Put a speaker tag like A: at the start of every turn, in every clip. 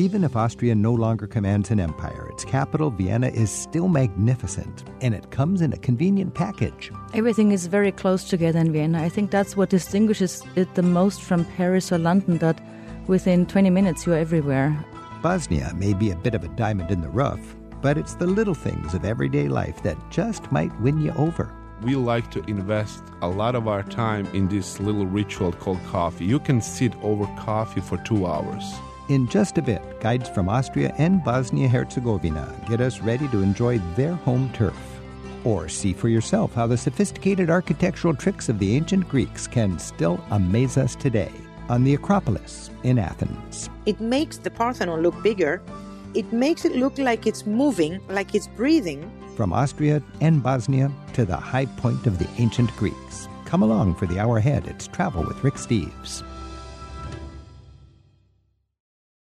A: Even if Austria no longer commands an empire, its capital, Vienna, is still magnificent, and it comes in a convenient package.
B: Everything is very close together in Vienna. I think that's what distinguishes it the most from Paris or London, that within 20 minutes you're everywhere.
A: Bosnia may be a bit of a diamond in the rough, but it's the little things of everyday life that just might win you over.
C: We like to invest a lot of our time in this little ritual called coffee. You can sit over coffee for two hours.
A: In just a bit, guides from Austria and Bosnia Herzegovina get us ready to enjoy their home turf. Or see for yourself how the sophisticated architectural tricks of the ancient Greeks can still amaze us today on the Acropolis in Athens.
D: It makes the Parthenon look bigger. It makes it look like it's moving, like it's breathing.
A: From Austria and Bosnia to the high point of the ancient Greeks. Come along for the hour ahead. It's Travel with Rick Steves.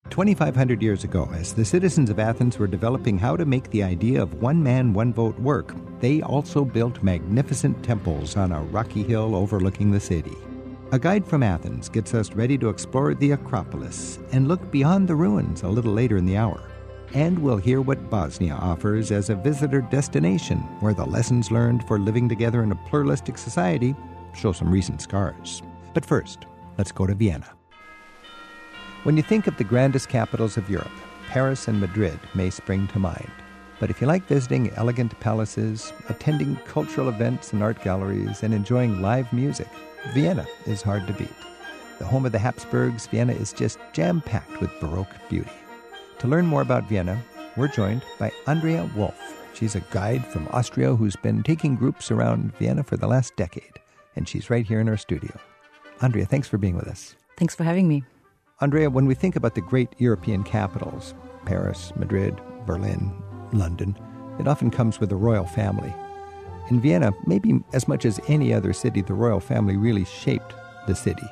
A: 2,500 years ago, as the citizens of Athens were developing how to make the idea of one man, one vote work, they also built magnificent temples on a rocky hill overlooking the city. A guide from Athens gets us ready to explore the Acropolis and look beyond the ruins a little later in the hour. And we'll hear what Bosnia offers as a visitor destination where the lessons learned for living together in a pluralistic society show some recent scars. But first, let's go to Vienna. When you think of the grandest capitals of Europe, Paris and Madrid may spring to mind. But if you like visiting elegant palaces, attending cultural events and art galleries, and enjoying live music, Vienna is hard to beat. The home of the Habsburgs, Vienna is just jam packed with Baroque beauty. To learn more about Vienna, we're joined by Andrea Wolf. She's a guide from Austria who's been taking groups around Vienna for the last decade, and she's right here in our studio. Andrea, thanks for being with us.
B: Thanks for having me.
A: Andrea, when we think about the great European capitals, Paris, Madrid, Berlin, London, it often comes with the royal family. In Vienna, maybe as much as any other city, the royal family really shaped the city.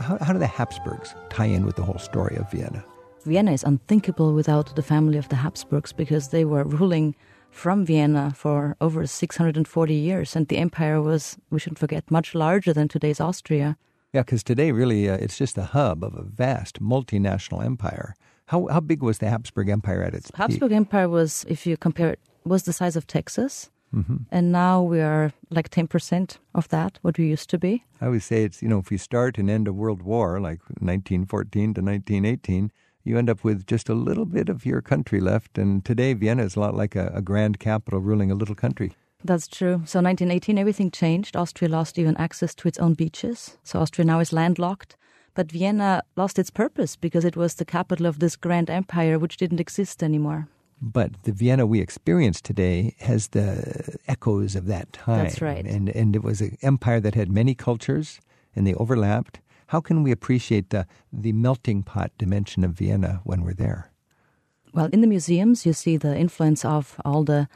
A: How, how do the Habsburgs tie in with the whole story of Vienna?
B: Vienna is unthinkable without the family of the Habsburgs because they were ruling from Vienna for over 640 years, and the empire was, we shouldn't forget, much larger than today's Austria.
A: Yeah, because today really uh, it's just a hub of a vast multinational empire. How how big was the Habsburg Empire at its
B: Habsburg
A: peak?
B: Empire was, if you compare it, was the size of Texas,
A: mm-hmm.
B: and now we are like ten percent of that, what we used to be.
A: I always say it's you know if you start and end a world war like 1914 to 1918, you end up with just a little bit of your country left. And today Vienna is a lot like a, a grand capital ruling a little country.
B: That's true. So 1918, everything changed. Austria lost even access to its own beaches. So Austria now is landlocked. But Vienna lost its purpose because it was the capital of this grand empire which didn't exist anymore.
A: But the Vienna we experience today has the echoes of that time.
B: That's right.
A: And, and it was an empire that had many cultures and they overlapped. How can we appreciate the, the melting pot dimension of Vienna when we're there?
B: Well, in the museums, you see the influence of all the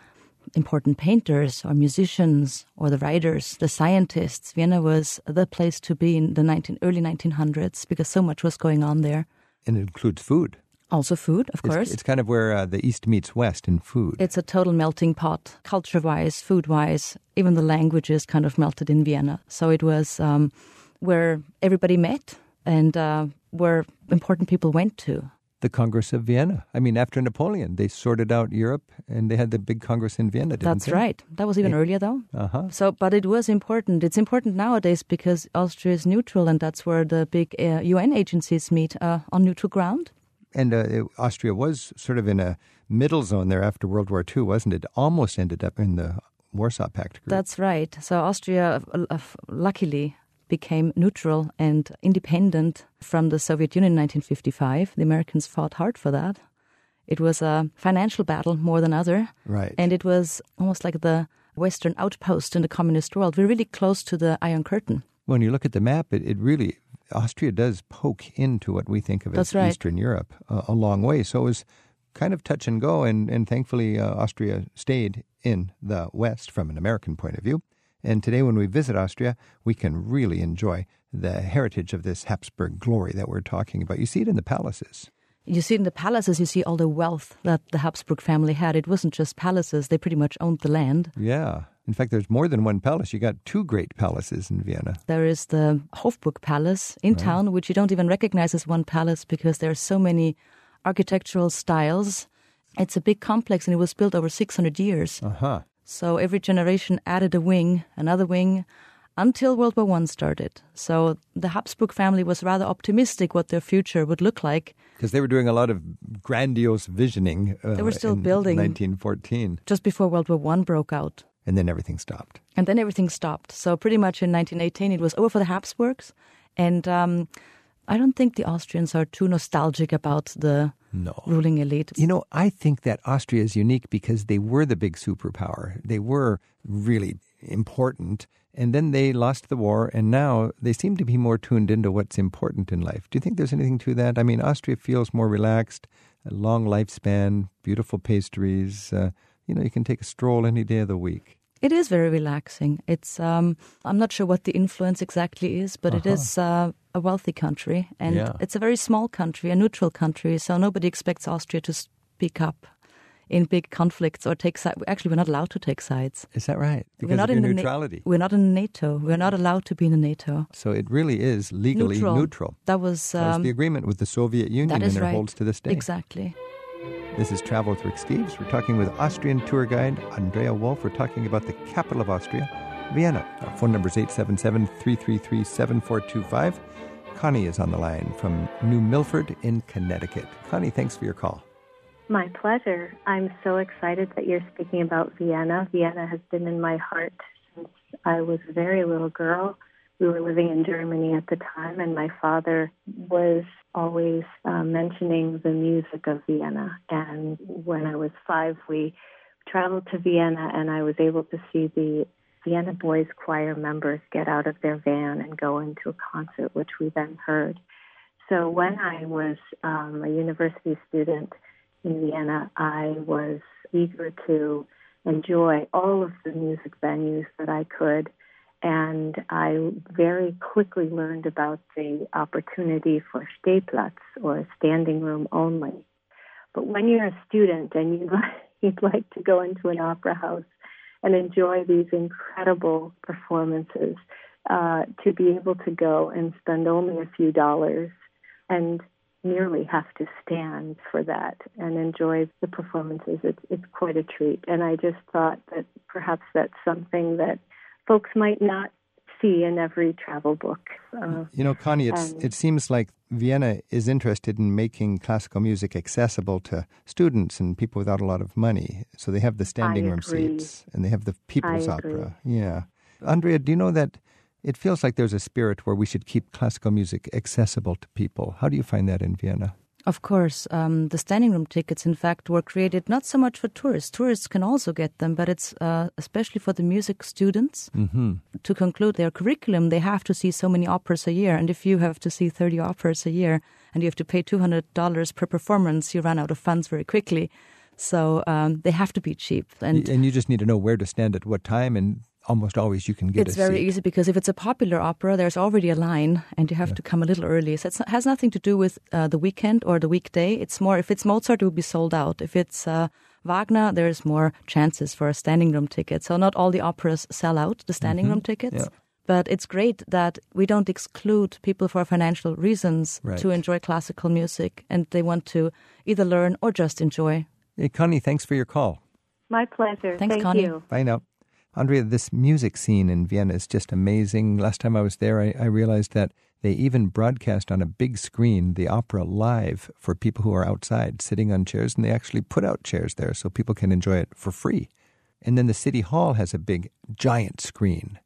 B: important painters or musicians or the writers, the scientists. Vienna was the place to be in the 19, early 1900s because so much was going on there.
A: And it includes food.
B: Also, food, of
A: it's,
B: course.
A: It's kind of where uh, the East meets West in food.
B: It's a total melting pot, culture wise, food wise. Even the languages kind of melted in Vienna. So it was um, where everybody met and uh, where important people went to
A: the Congress of Vienna. I mean, after Napoleon, they sorted out Europe and they had the big Congress in Vienna,
B: That's
A: they?
B: right. That was even earlier, though.
A: Uh-huh.
B: So, but it was important. It's important nowadays because Austria is neutral, and that's where the big uh, UN agencies meet uh, on neutral ground.
A: And uh, it- Austria was sort of in a middle zone there after World War II, wasn't it? Almost ended up in the Warsaw Pact group.
B: That's right. So Austria, uh, luckily, became neutral and independent from the Soviet Union in 1955. The Americans fought hard for that. It was a financial battle more than other.
A: right.
B: And it was almost like the Western outpost in the communist world. We're really close to the Iron Curtain.
A: when you look at the map, it, it really, Austria does poke into what we think of as
B: right.
A: Eastern Europe uh, a long way. So it was kind of touch and go, and, and thankfully uh, Austria stayed in the West from an American point of view. And today, when we visit Austria, we can really enjoy the heritage of this Habsburg glory that we're talking about. You see it in the palaces.
B: You see it in the palaces, you see all the wealth that the Habsburg family had. It wasn't just palaces, they pretty much owned the land.
A: Yeah. In fact, there's more than one palace. You got two great palaces in Vienna.
B: There is the Hofburg Palace in town, which you don't even recognize as one palace because there are so many architectural styles. It's a big complex and it was built over 600 years.
A: Uh huh.
B: So every generation added a wing, another wing, until World War One started. So the Habsburg family was rather optimistic what their future would look like.
A: Because they were doing a lot of grandiose visioning. Uh,
B: They were still
A: in
B: building.
A: 1914,
B: Just before World War One broke out.
A: and then everything stopped.
B: And then everything stopped. So pretty much in 1918, it was over for the Habsburgs. And um, I don't think the Austrians are too nostalgic about the
A: No.
B: ruling elite.
A: You know, I think that Austria is unique because they were the big superpower. They were really important. And then they lost the war, and now they seem to be more tuned into what's important in life. Do you think there's anything to that? I mean, Austria feels more relaxed, a long lifespan, beautiful pastries. Uh, you know, you can take a stroll any day of the week.
B: It is very relaxing. It's um, I'm not sure what the influence exactly is, but it is uh, a wealthy country, and
A: Yeah.
B: it's a very small country, a neutral country. So nobody expects Austria to speak up in big conflicts or take sides. Actually, we're not allowed to take sides.
A: Is that right? Because
B: we're not in the Na-
A: neutrality.
B: we're not in NATO. We're not allowed to be in NATO.
A: so it really is legally
B: neutral.
A: neutral.
B: That was
A: That was
B: um,
A: the agreement with the Soviet Union,
B: that
A: and it
B: right.
A: holds to this day.
B: exactly.
A: This is Travel with Rick Steves. We're talking with Austrian tour guide Andrea Wolf. We're talking about the capital of Austria, Vienna. Our phone number is 877 333 7425. Connie is on the line from New Milford in Connecticut. Connie, thanks for your call.
E: My pleasure. I'm so excited that you're speaking about Vienna. Vienna has been in my heart since I was a very little girl. We were living in Germany at the time, and my father was always uh, mentioning the music of Vienna. And when I was five, we traveled to Vienna, and I was able to see the Vienna Boys Choir members get out of their van and go into a concert, which we then heard. So when I was um, a university student, in Vienna, I was eager to enjoy all of the music venues that I could. And I very quickly learned about the opportunity for Stehplatz or standing room only. But when you're a student and you'd like, you'd like to go into an opera house and enjoy these incredible performances, uh, to be able to go and spend only a few dollars and merely have to stand for that and enjoy the performances. It's, it's quite a treat. And I just thought that perhaps that's something that folks might not see in every travel book. Uh,
A: You know, Connie, it's,
E: Um,
A: it seems like Vienna is interested in making classical music accessible to students and people without a lot of money. So they have the standing room seats and they have the People's. Opera. Yeah. Andrea, do you know that it feels like there's a spirit where we should keep classical music accessible to people? How do you find that in Vienna?
B: Of course, um, the standing room tickets, in fact, were created not so much for tourists. Tourists can also get them, but it's uh, especially for the music students.
A: Mm-hmm.
B: To conclude their curriculum, they have to see so many operas a year. And if you have to see 30 operas a year and you have to pay $200 per performance, you run out of funds very quickly. So um, they have to be cheap. And
A: And you just need to know where to stand at what time, and almost always you can get
B: it's
A: a
B: very
A: seat.
B: easy because if it's a popular opera, there's already a line and you have to come a little early. So it has nothing to do with uh, the weekend or the weekday. It's more, if it's Mozart, it will be sold out. If it's uh, Wagner, there's more chances for a standing room ticket. So not all the operas sell out the standing room tickets.
A: Yeah.
B: But it's great that we don't exclude people for financial reasons
A: Right.
B: to enjoy classical music and they want to either learn or just enjoy.
A: Hey, Connie, thanks for your call.
E: my pleasure.
B: Thanks,
E: Thank
B: Connie.
E: you.
A: Bye now. Andrea, this music scene in Vienna is just amazing. Last time I was there, I, I realized that they even broadcast on a big screen the opera live for people who are outside sitting on chairs, and they actually put out chairs there so people can enjoy it for free. And then the city hall has a big, giant screen.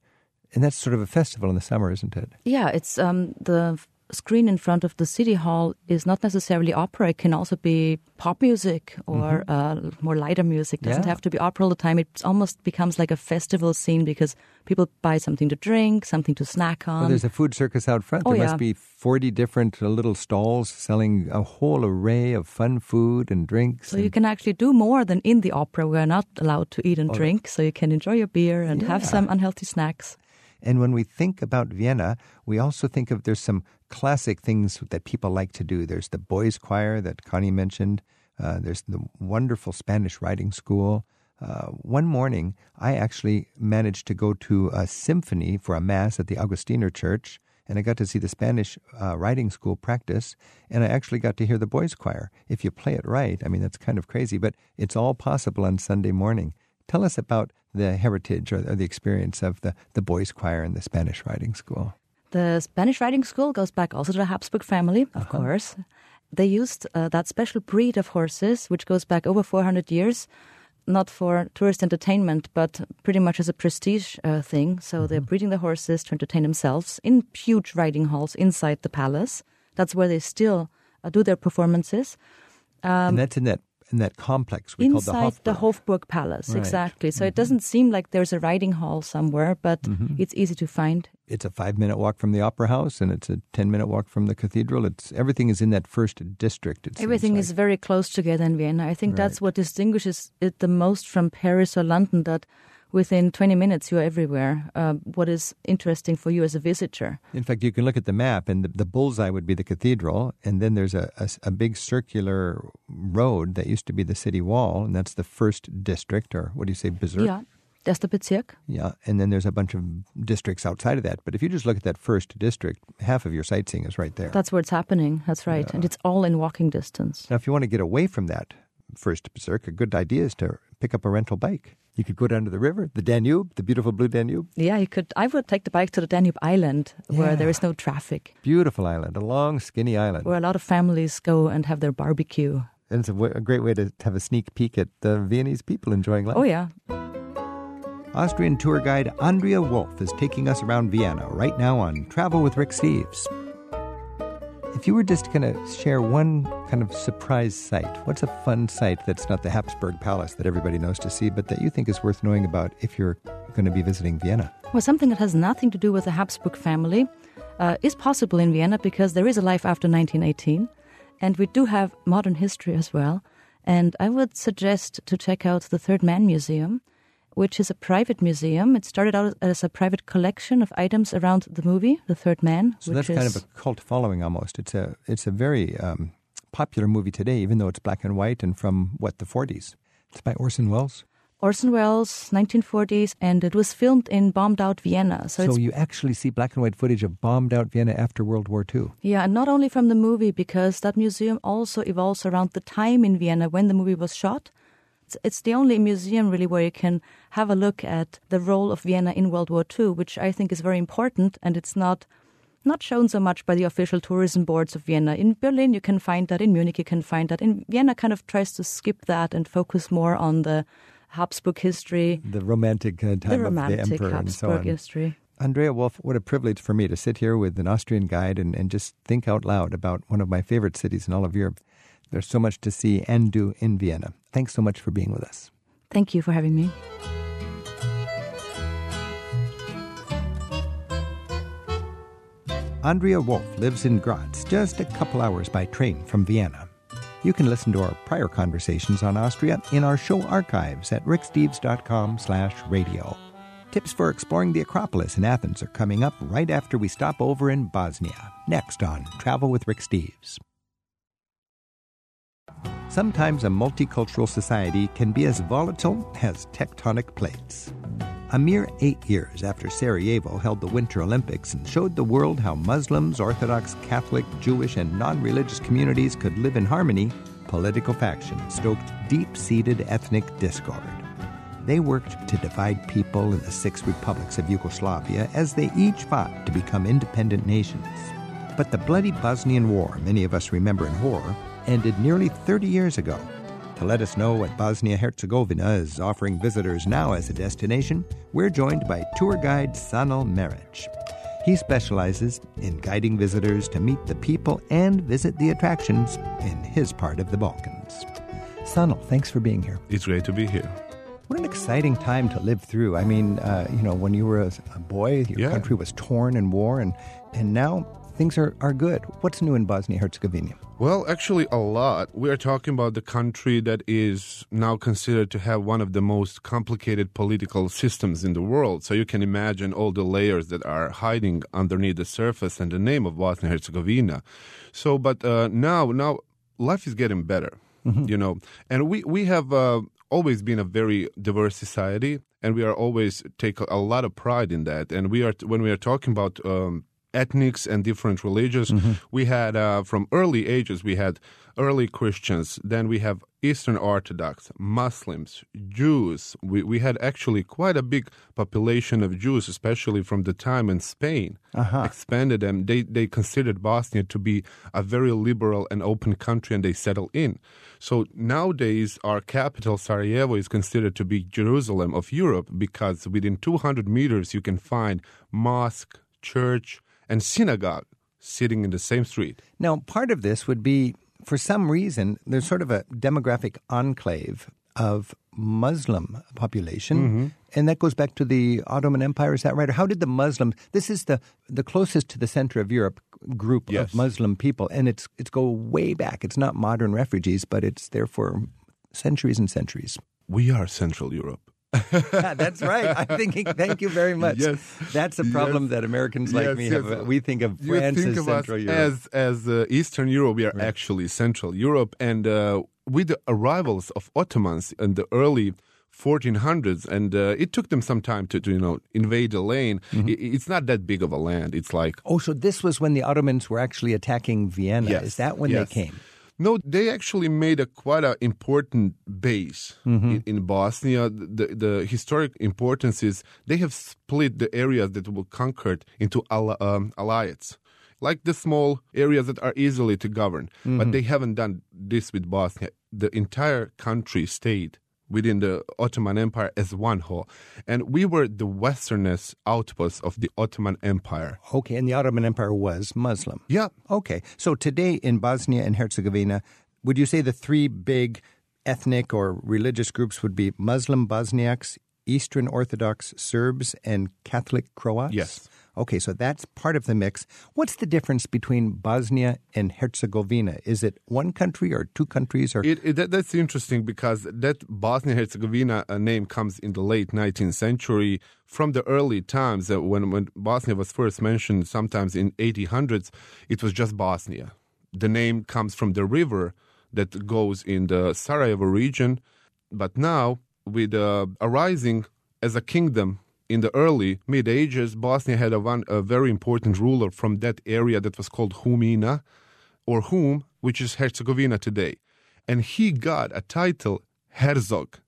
A: And that's sort of a festival in the summer, isn't it?
B: Yeah, it's um, the screen in front of the city hall is not necessarily opera. It can also be pop music or uh, more lighter music. Doesn't
A: Mm-hmm. Yeah.
B: have to be opera all the time. It almost becomes like a festival scene because people buy something to drink, something to snack on.
A: Well, there's a food circus out front.
B: oh,
A: there
B: yeah.
A: must be 40 different little stalls selling a whole array of fun food and drinks.
B: so you can actually do more than in the opera. We're not allowed to eat and
A: Oh,
B: drink, so you can enjoy your beer and have some unhealthy snacks.
A: And when we think about Vienna, we also think of there's some classic things that people like to do. There's the boys' choir that Connie mentioned. Uh, there's the wonderful Spanish riding school. Uh, one morning, I actually managed to go to a symphony for a mass at the Augustiner Church, and I got to see the Spanish uh, riding school practice, and I actually got to hear the boys' choir. If you play it right, I mean, that's kind of crazy, but it's all possible on Sunday morning. Tell us about the heritage or, the experience of the, the boys' choir and the Spanish riding school.
B: The Spanish riding school goes back also to the Habsburg family, of uh-huh. course. They used uh, that special breed of horses, which goes back over 400 years, not for tourist entertainment, but pretty much as a prestige uh, thing. So mm-hmm. they're breeding the horses to entertain themselves in huge riding halls inside the palace. That's where they still uh, do their performances.
A: Um, and that's in that in that complex we
B: inside
A: call
B: the Hofburg, the Hofburg Palace, right. exactly. So mm-hmm. it doesn't seem like there's a riding hall somewhere, but mm-hmm. it's easy to find.
A: It's a five minute walk from the opera house, and it's a ten minute walk from the cathedral. It's everything is in that first district.
B: everything
A: like.
B: is very close together in Vienna. I think right. that's what distinguishes it the most from Paris or London. That within 20 minutes you're everywhere. Uh, what is interesting for you as a visitor?
A: In fact, you can look at the map, and the, the bullseye would be the cathedral, and then there's a, a, a, big circular road that used to be the city wall, and that's the first district, or what do you say, Bezirk?
B: Yeah. That's the Bezirk.
A: Yeah, and then there's a bunch of districts outside of that. But if you just look at that first district, half of your sightseeing is right there.
B: That's where it's happening. That's right. Yeah. And it's all in walking distance.
A: Now, if you want to get away from that first Bezirk, a good idea is to pick up a rental bike. You could go down to the river, the Danube, the beautiful blue Danube.
B: Yeah, you could. I would take the bike to the Danube Island where yeah. there is no traffic.
A: Beautiful island, a long, skinny island.
B: Where a lot of families go and have their barbecue.
A: And it's a, w- a great way to have a sneak peek at the Viennese people enjoying life.
B: Oh, yeah.
A: Austrian tour guide Andrea Wolf is taking us around Vienna right now on Travel with Rick Steves. If you were just going to share one kind of surprise site, what's a fun site that's not the Habsburg Palace that everybody knows to see, but that you think is worth knowing about if you're going to be visiting Vienna?
B: Well, something that has nothing to do with the Habsburg family uh, is possible in Vienna because there is a life after 1918, and we do have modern history as well. And I would suggest to check out the Third Man Museum which is a private museum. It started out as a private collection of items around the movie, The Third Man.
A: So that's kind of a cult following almost. It's a it's a very um, popular movie today, even though it's black and white and from what the 40s. It's by Orson Welles.
B: Orson Welles, 1940s, and it was filmed in bombed out Vienna.
A: So, so you actually see black and white footage of bombed out Vienna after World War II.
B: Yeah, and not only from the movie, because that museum also evolves around the time in Vienna when the movie was shot it's, it's the only museum really where you can have a look at the role of Vienna in World War II, which I think is very important, and it's not not shown so much by the official tourism boards of Vienna. In Berlin, you can find that. In Munich, you can find that. In Vienna, kind of tries to skip that and focus more on the Habsburg history,
A: the romantic uh, time
B: the romantic
A: of the emperor,
B: Habsburg
A: and so on.
B: history.
A: Andrea Wolf, what a privilege for me to sit here with an Austrian guide and, and just think out loud about one of my favorite cities in all of Europe. There's so much to see and do in Vienna. Thanks so much for being with us.
B: Thank you for having me.
A: Andrea Wolf lives in Graz, just a couple hours by train from Vienna. You can listen to our prior conversations on Austria in our show archives at ricksteves.com slash radio. Tips for exploring the Acropolis in Athens are coming up right after we stop over in Bosnia, next on Travel with Rick Steves. Sometimes a multicultural society can be as volatile as tectonic plates. A mere eight years after Sarajevo held the Winter Olympics and showed the world how Muslims, Orthodox, Catholic, Jewish, and non religious communities could live in harmony, political factions stoked deep seated ethnic discord. They worked to divide people in the six republics of Yugoslavia as they each fought to become independent nations. But the bloody Bosnian War, many of us remember in horror, ended nearly 30 years ago. To let us know what Bosnia Herzegovina is offering visitors now as a destination, we're joined by tour guide Sanel Meric. He specializes in guiding visitors to meet the people and visit the attractions in his part of the Balkans. Sanel, thanks for being here.
C: It's great to be here.
A: What an exciting time to live through. I mean, uh, you know, when you were a, a boy, your yeah. country was torn in war, and, and now things are, are good. What's new in Bosnia Herzegovina?
C: Well, actually, a lot. We are talking about the country that is now considered to have one of the most complicated political systems in the world. So you can imagine all the layers that are hiding underneath the surface and the name of Bosnia Herzegovina. So, but uh, now, now life is getting better, mm-hmm. you know, and we we have. Uh, always been a very diverse society and we are always take a lot of pride in that and we are when we are talking about um, ethnics and different religions.
A: Mm-hmm.
C: We had uh, from early ages we had early Christians, then we have Eastern Orthodox, Muslims, Jews. We we had actually quite a big population of Jews, especially from the time in Spain
A: Uh-huh.
C: expanded them. They they considered Bosnia to be a very liberal and open country, and they settled in. So nowadays, our capital Sarajevo is considered to be Jerusalem of Europe because within 200 meters you can find mosque, church, and synagogue sitting in the same street.
A: Now, part of this would be for some reason, there's sort of a demographic enclave of Muslim population,
C: Mm-hmm.
A: and that goes back to the Ottoman Empire. Is that right? Or how did the Muslim? This is the the closest to the center of Europe group
C: Yes.
A: of Muslim people, and it's it's go way back. It's not modern refugees, but it's there for centuries and centuries.
C: We are Central Europe.
A: Yeah, that's right. I'm thinking. Thank you very much.
C: Yes.
A: That's a problem
C: Yes.
A: that Americans like
C: Yes,
A: me
C: yes.
A: have. We think of France
C: think
A: as
C: of
A: Central Europe.
C: as as uh, Eastern Europe. We are actually Central Europe, and uh, with the arrivals of Ottomans in the early 1400s, and uh, it took them some time to, to you know invade the land.
A: Mm-hmm.
C: I- it's not that big of a land. It's like
A: Oh, so this was when the Ottomans were actually attacking Vienna.
C: Yes,
A: Is that when
C: yes.
A: they came?
C: No, they actually made a quite an important base in, in Bosnia. The, the historic importance is they have split the areas that were conquered into al- um, alliates, like the small areas that are easily to govern. But they haven't done this with Bosnia. The entire country stayed within the Ottoman Empire as one whole, and we were the westernest outpost of the Ottoman Empire.
A: Okay, and the Ottoman Empire was Muslim.
C: Yeah,
A: Okay, so today in Bosnia and Herzegovina, would you say the three big ethnic or religious groups would be Muslim Bosniaks, Eastern Orthodox Serbs, and Catholic Croats?
C: Yes.
A: Okay, so that's part of the mix. What's the difference between Bosnia and Herzegovina? Is it one country or two countries? Or
C: It, it, that, that's interesting because that Bosnia Herzegovina uh, name comes in the late 19th century from the early times when, when Bosnia was first mentioned, sometimes in 1800s, it was just Bosnia. The name comes from the river that goes in the Sarajevo region, but now with uh, arising as a kingdom in the early mid ages, Bosnia had a, one, a very important ruler from that area that was called Humina, or Hum, which is Herzegovina today. And he got a title Herzog,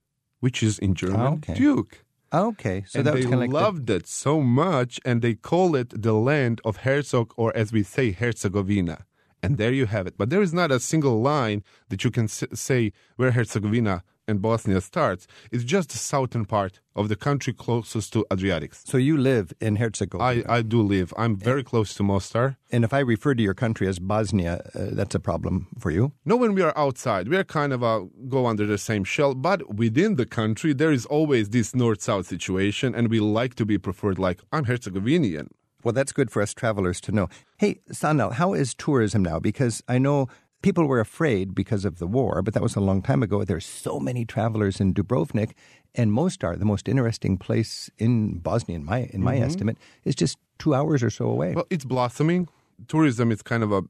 C: which is in German
A: Okay.
C: Duke.
A: okay, so
C: and
A: that was
C: they
A: kind of like the-
C: loved it so much, and they call it the land of Herzog, or as we say, Herzegovina. And there you have it. But there is not a single line that you can say where Herzegovina and Bosnia starts. It's just the southern part of the country closest to Adriatics.
A: So you live in Herzegovina.
C: I, I do live. I'm very close to Mostar.
A: and if I refer to your country as Bosnia, uh, that's a problem for you.
C: No, when we are outside, we are kind of a, go under the same shell. But within the country, there is always this north-south situation, and we like to be preferred. Like I'm Herzegovinian.
A: Well, that's good for us travelers to know. Hey, Sanel, how is tourism now? Because I know people were afraid because of the war, but that was a long time ago. There are so many travelers in Dubrovnik, and Mostar, the most interesting place in Bosnia, in my in my estimate, is just two hours or so away.
C: Well, it's blossoming. Tourism is kind of a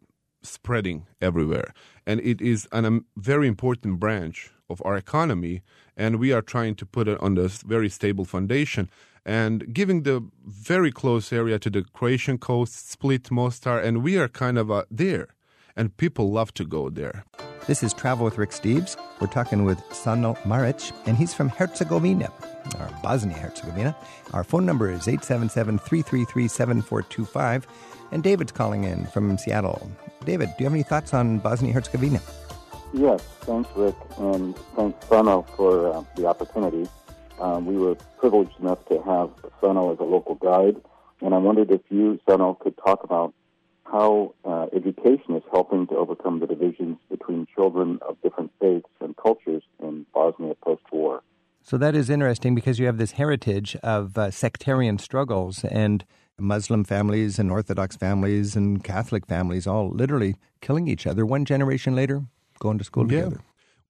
C: spreading everywhere, and it is an, a very important branch of our economy. And we are trying to put it on a very stable foundation. And giving the very close area to the Croatian coast, Split, Mostar, and we are kind of uh, there. And people love to go there.
A: This is Travel with Rick Steves. We're talking with Sanel Maric, and he's from Herzegovina, or Bosnia Herzegovina. Our phone number is 877 333 7425. And David's calling in from Seattle. David, do you have any thoughts on Bosnia Herzegovina?
F: Yes, thanks, Rick, and thanks, Sono, for uh, the opportunity. Um, we were privileged enough to have Sono as a local guide, and I wondered if you, Sono, could talk about how uh, education is helping to overcome the divisions between children of different faiths and cultures in Bosnia post-war.
A: So that is interesting because you have this heritage of uh, sectarian struggles and Muslim families and Orthodox families and Catholic families all literally killing each other one generation later, going to school
C: Yeah.
A: together.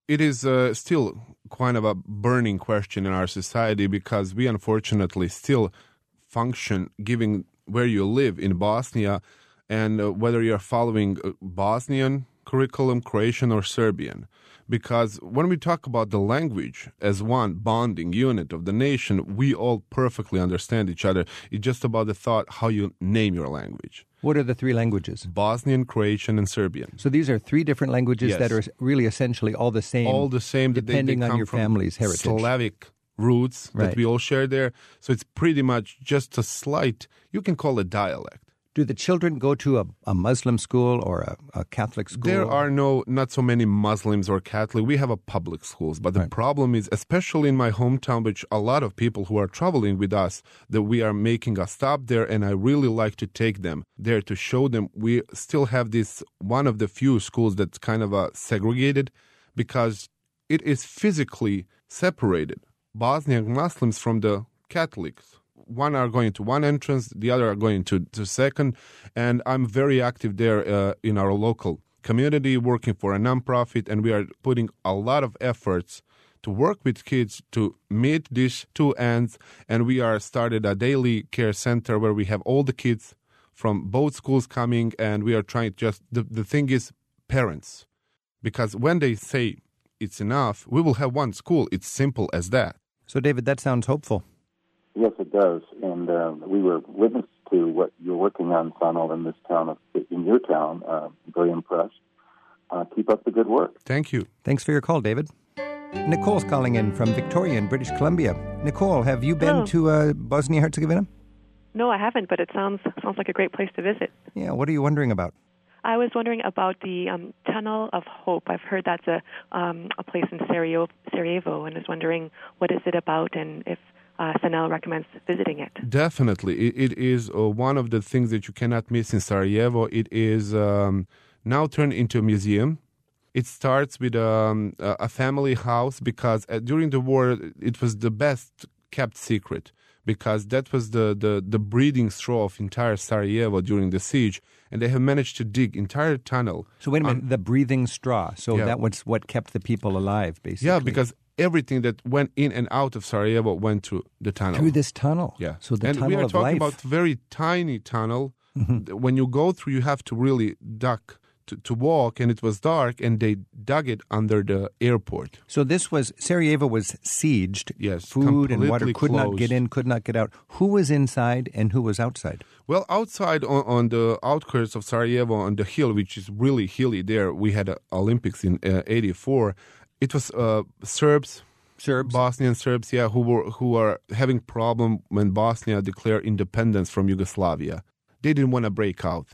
C: It is uh, still kind of a burning question in our society because we unfortunately still function giving where you live in Bosnia and uh, whether you're following uh, Bosnian curriculum Croatian or Serbian. Because when we talk about the language as one bonding unit of the nation, we all perfectly understand each other. It's just about the thought how you name your language.
A: What are the three languages?
C: Bosnian, Croatian, and Serbian.
A: So these are three different languages
C: Yes.
A: that are really essentially all the same.
C: All the same, that they- they
A: depending on your family's heritage.
C: Slavic roots
A: Right.
C: that we all share there. So it's pretty much just a slight, you can call it dialect.
A: Do the children go to a, a Muslim school or a, a Catholic school?
C: There are no not so many Muslims or Catholic. We have a public schools, but the
A: Right.
C: problem is, especially in my hometown, which a lot of people who are traveling with us, that we are making a stop there, and I really like to take them there to show them we still have this one of the few schools that's kind of uh, segregated because it is physically separated. Bosnian Muslims from the Catholics one are going to one entrance, the other are going to to second, and I'm very active there uh, in our local community, working for a nonprofit, and we are putting a lot of efforts to work with kids to meet these two ends. And we are started a daily care center where we have all the kids from both schools coming, and we are trying just the the thing is parents, because when they say it's enough, we will have one school. It's simple as that.
A: So, David, that sounds hopeful.
F: Yes, it does. And uh, we were witness to what you're working on, Sonal, in this town, of, in your town. Uh, very impressed. Uh, keep up the good work.
C: Thank you.
A: Thanks for your call, David. Nicole's calling in from Victoria in British Columbia. Nicole, have you been
G: Hello.
A: to uh, Bosnia Herzegovina?
G: No, I haven't, but it sounds sounds like a great place to visit.
A: Yeah, what are you wondering about?
G: I was wondering about the um, Tunnel of Hope. I've heard that's a um, a place in Sarajevo, Sarajevo, and was wondering what is it about and if uh, Sanel recommends visiting it.
C: Definitely, it, it is uh, one of the things that you cannot miss in Sarajevo. It is um, now turned into a museum. It starts with um, a a family house because uh, during the war it was the best kept secret because that was the, the, the breeding straw of entire Sarajevo during the siege, and they have managed to dig entire tunnel.
A: So, wait a minute, the breathing straw. So,
C: Yeah.
A: that was what kept the people alive, basically.
C: Yeah, because everything that went in and out of Sarajevo went through the tunnel.
A: Through this tunnel.
C: Yeah.
A: So, the
C: and
A: tunnel
C: we are talking
A: life. Mm-hmm.
C: about very tiny tunnel. When you go through, you have to really duck to, to walk, and it was dark, and they dug it under the airport.
A: So this was Sarajevo was sieged.
C: Yes,
A: food and water could not get in, could not get out. Who was inside and who was outside?
C: Well, outside on, on the outskirts of Sarajevo, on the hill, which is really hilly there, we had uh, Olympics in uh, '84. It was uh, Serbs,
A: Serbs.
C: Bosnian Serbs, yeah, who were who are having problem when Bosnia declared independence from Yugoslavia. They didn't want to break out.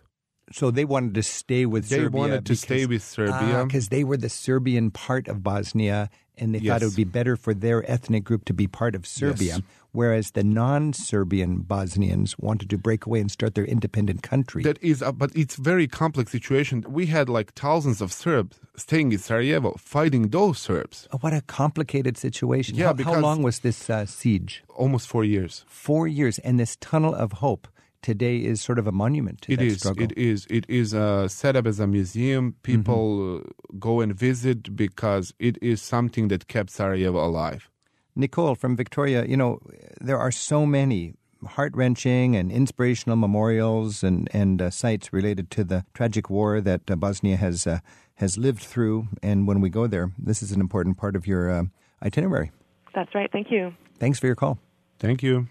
A: So they wanted to stay with
C: They
A: Serbia.
C: wanted to stay with Serbia.
A: because they were the Serbian part of Bosnia, and they thought it would be better for their ethnic group to be part of Serbia.
C: Yes.
A: Whereas the non-Serbian Bosnians wanted to break away and start their independent country.
C: That is, uh, but it's very complex situation. We had like thousands of Serbs staying in Sarajevo, fighting those Serbs.
A: Oh, what a complicated situation!
C: Yeah,
A: how, how long was this uh, siege?
C: Almost four years.
A: Four years, and this tunnel of hope today is sort of a monument to
C: It
A: that
C: is.
A: struggle.
C: It is. It is uh, set up as a museum. People uh, go and visit because it is something that kept Sarajevo alive.
A: Nicole from Victoria, you know, there are so many heart wrenching and inspirational memorials and, and uh, sites related to the tragic war that uh, Bosnia has, uh, has lived through. And when we go there, this is an important part of your uh, itinerary.
G: That's right. Thank you.
A: Thanks for your call.
C: Thank you.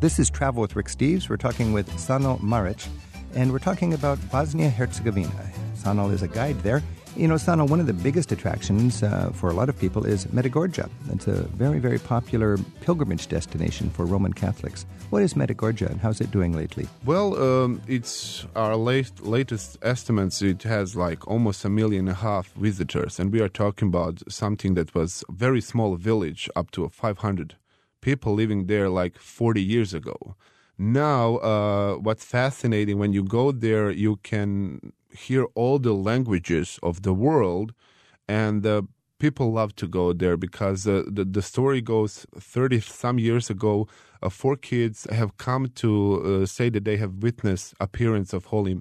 A: This is Travel with Rick Steves. We're talking with Sanel Maric, and we're talking about Bosnia Herzegovina. Sanel is a guide there. You know, Sanel, one of the biggest attractions uh, for a lot of people is Medjugorje. It's a very, very popular pilgrimage destination for Roman Catholics. What is Medjugorje, and how's it doing lately?
C: Well, um, it's our late, latest estimates. It has like almost a million and a half visitors, and we are talking about something that was a very small village, up to 500 people living there like 40 years ago. Now, uh, what's fascinating when you go there, you can hear all the languages of the world, and uh, people love to go there because uh, the the story goes 30 some years ago. Uh, four kids have come to uh, say that they have witnessed appearance of Holy